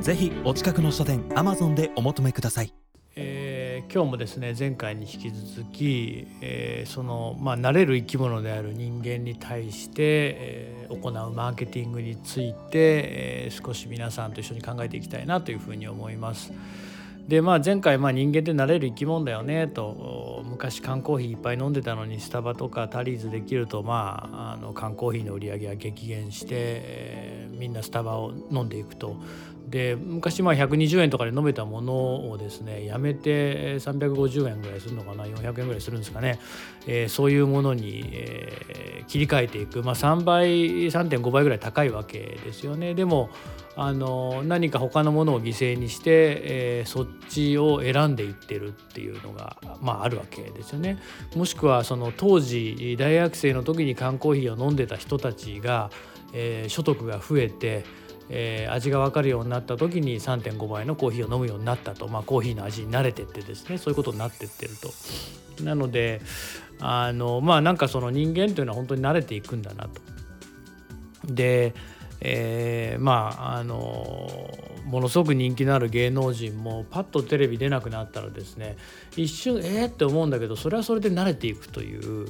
ぜひお近くの書店アマゾンでお求めください、えー、今日もですね前回に引き続き、えー、そのまあ慣れる生き物である人間に対して、えー、行うマーケティングについて、えー、少し皆さんと一緒に考えていきたいなというふうに思います。でまあ、前回、まあ、人間って慣れる生き物だよねと昔缶コーヒーいっぱい飲んでたのにスタバとかタリーズできると、まあ、あの缶コーヒーの売り上げが激減して、えー、みんなスタバを飲んでいくとで昔まあ120円とかで飲めたものをですねやめて350円ぐらいするのかな400円ぐらいするんですかね、えー、そういうものに、えー、切り替えていく、まあ、3倍3.5倍ぐらい高いわけですよね。でもあの何か他のものを犠牲にして、えー、そっちを選んでいってるっていうのが、まあ、あるわけですよね。もしくはその当時大学生の時に缶コーヒーを飲んでた人たちが、えー、所得が増えてえー、味が分かるようになった時に3.5倍のコーヒーを飲むようになったと、まあ、コーヒーの味に慣れてってですねそういうことになってってると。なのであのまあなんかその人間というのは本当に慣れていくんだなと。で、えー、まああのものすごく人気のある芸能人もパッとテレビ出なくなったらですね一瞬えー、って思うんだけどそれはそれで慣れていくという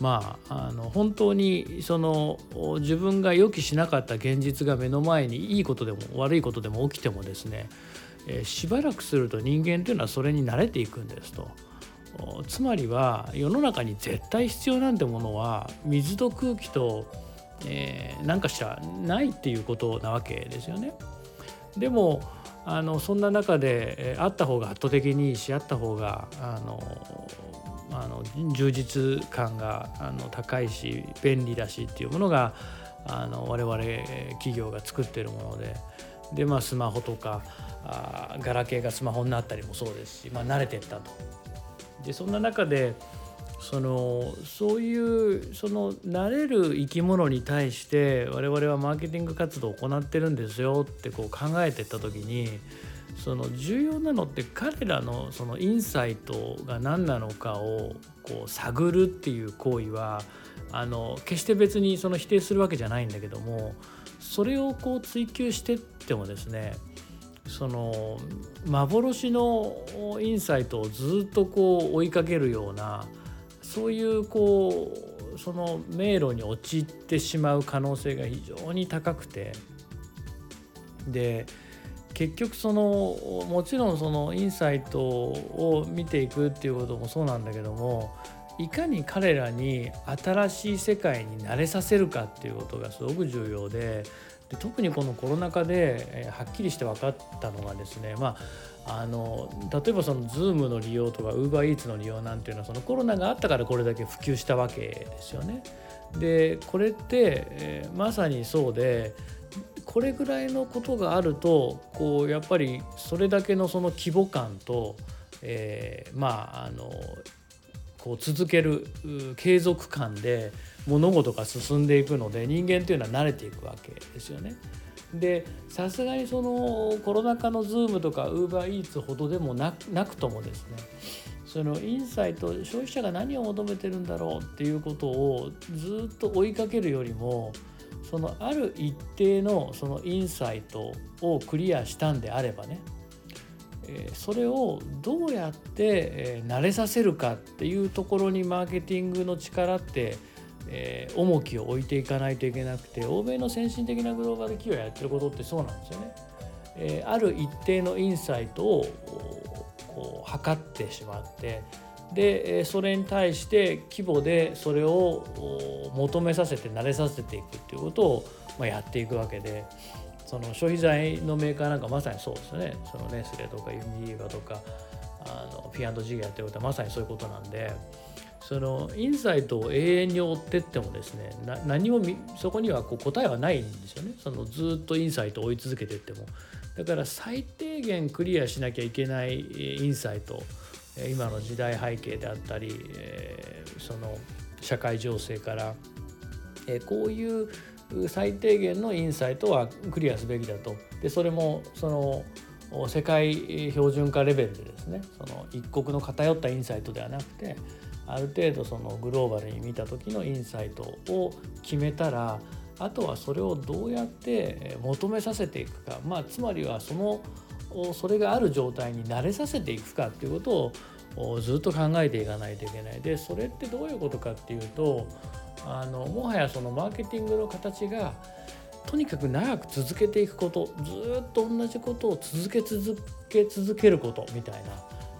まあ、あの本当にその自分が予期しなかった現実が目の前にいいことでも悪いことでも起きてもですね、えー、しばらくすると人間というのはそれに慣れていくんですと。つまりは世の中に絶対必要なんてものは水と空気と、えー、何かしらないっていうことなわけですよね。でもあのそんな中で、えー、あった方が圧倒的にいいしあった方があのあの充実感があの高いし便利だしっていうものがあの我々企業が作ってるものでで、まあ、スマホとかあガラケーがスマホになったりもそうですし、まあ、慣れてったと。でそんな中でそのそういうその慣れる生き物に対して我々はマーケティング活動を行ってるんですよってこう考えてった時にその重要なのって彼らのそのインサイトが何なのかをこう探るっていう行為はあの決して別にその否定するわけじゃないんだけどもそれをこう追求してってもですねその幻のインサイトをずっとこう追いかけるようなそういうこうその迷路に陥ってしまう可能性が非常に高くてで結局そのもちろんそのインサイトを見ていくっていうこともそうなんだけどもいかに彼らに新しい世界に慣れさせるかっていうことがすごく重要でで特にこのコロナ禍で、えはっきりして分かったのがですねまああの例えばその Zoom の利用とか UberEats の利用なんていうのはそのコロナがあったからこれだけ普及したわけですよね。でこれって、えー、まさにそうでこれぐらいのことがあるとこうやっぱりそれだけのその規模感と、えー、まああのこう続ける継続感で物事が進んでいくので人間というのは慣れていくわけですよね。でさすがにそのコロナ禍の Zoom とか UberEats ほどでもなくともですねそのインサイト消費者が何を求めてるんだろうっていうことをずっと追いかけるよりもそのある一定のそのインサイトをクリアしたんであればねそれをどうやって慣れさせるかっていうところにマーケティングの力って重きを置いていかないといけなくて欧米の先進的なグローバル企業やってることってそうなんですよね。ある一定のインサイトをこう測ってしまってでそれに対して規模でそれを求めさせて慣れさせていくっていうことを、まやっていくわけでその消費財のメーカーなんかまさにそうですね。そのネスレとかユニリーバとかあの P&G がやってることはまさにそういうことなんでそのインサイトを永遠に追ってってもですね何もそこにはこう答えはないんですよね。そのずっとインサイトを追い続けてっても。だから最低限クリアしなきゃいけないインサイト今の時代背景であったり、えー、その社会情勢から、え、こういう最低限のインサイトはクリアすべきだと。でそれもその世界標準化レベルでですねその一国の偏ったインサイトではなくてある程度そのグローバルに見た時のインサイトを決めたらあとはそれをどうやって求めさせていくか、まあ、つまりはそのそれがある状態に慣れさせていくかっていうことをずっと考えていかないといけない。でそれってどういうことかっていうとあのもはやそのマーケティングの形がとにかく長く続けていくことずっと同じことを続け続け続けることみたいな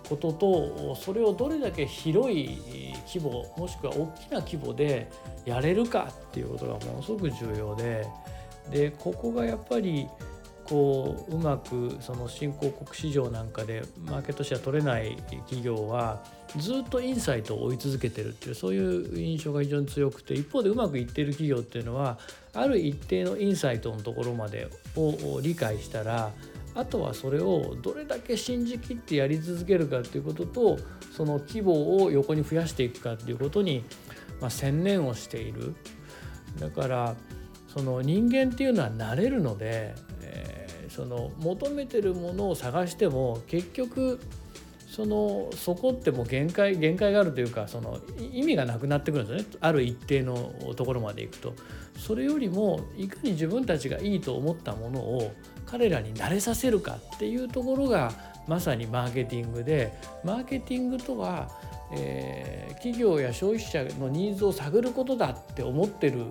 こととそれをどれだけ広い規模もしくは大きな規模でやれるかっていうことがものすごく重要ででここがやっぱりこううまくその新興国市場なんかでマーケットシェア取れない企業はずっとインサイトを追い続けてるっていうそういう印象が非常に強くて一方でうまくいってる企業っていうのはある一定のインサイトのところまでを理解したらあとはそれをどれだけ信じきってやり続けるかっていうこととその規模を横に増やしていくかっていうことに、まあ、専念をしている。だからその人間っていうのは慣れるので、その求めてるものを探しても結局そのそこってもう限界限界があるというかその意味がなくなってくるんですよね。ある一定のところまでいくと。それよりもいかに自分たちがいいと思ったものを彼らに慣れさせるかっていうところがまさにマーケティングでマーケティングとは、えー、企業や消費者のニーズを探ることだって思ってる。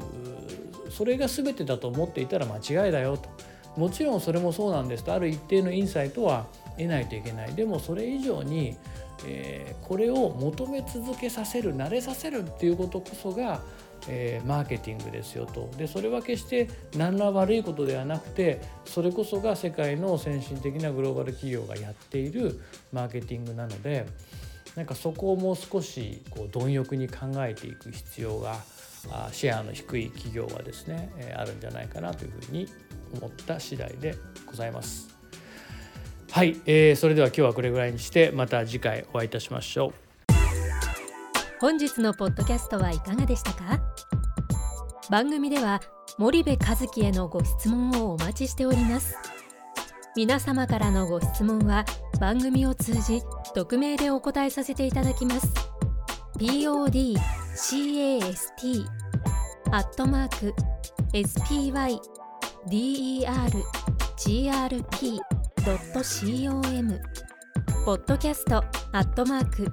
それが全てだと思っていたら間違いだよと。もちろんそれもそうなんです。とある一定のインサイトは得ないといけない。でもそれ以上に、えー、これを求め続けさせる慣れさせるっていうことこそが、えー、マーケティングですよと。でそれは決して何ら悪いことではなくてそれこそが世界の先進的なグローバル企業がやっているマーケティングなのでなんかそこをもう少しこう貪欲に考えていく必要がシェアの低い企業はですねあるんじゃないかなというふうに思った次第でございます。はい、えー、それでは今日はこれぐらいにしてまた次回お会いいたしましょう。本日のポッドキャストはいかがでしたか？番組では森部和樹へのご質問をお待ちしております。皆様からのご質問は番組を通じ匿名でお答えさせていただきます。podcast アットマーク spy dergrp.com ポッドキャストアットマーク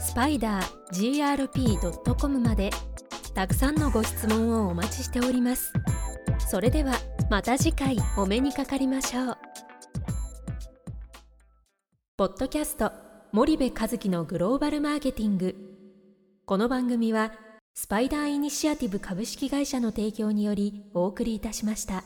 スパイダー grp.com までたくさんのご質問をお待ちしております。それではまた次回お目にかかりましょう。ポッドキャスト森部和樹のグローバルマーケティング。この番組はスパイダーイニシアティブ株式会社の提供によりお送りいたしました。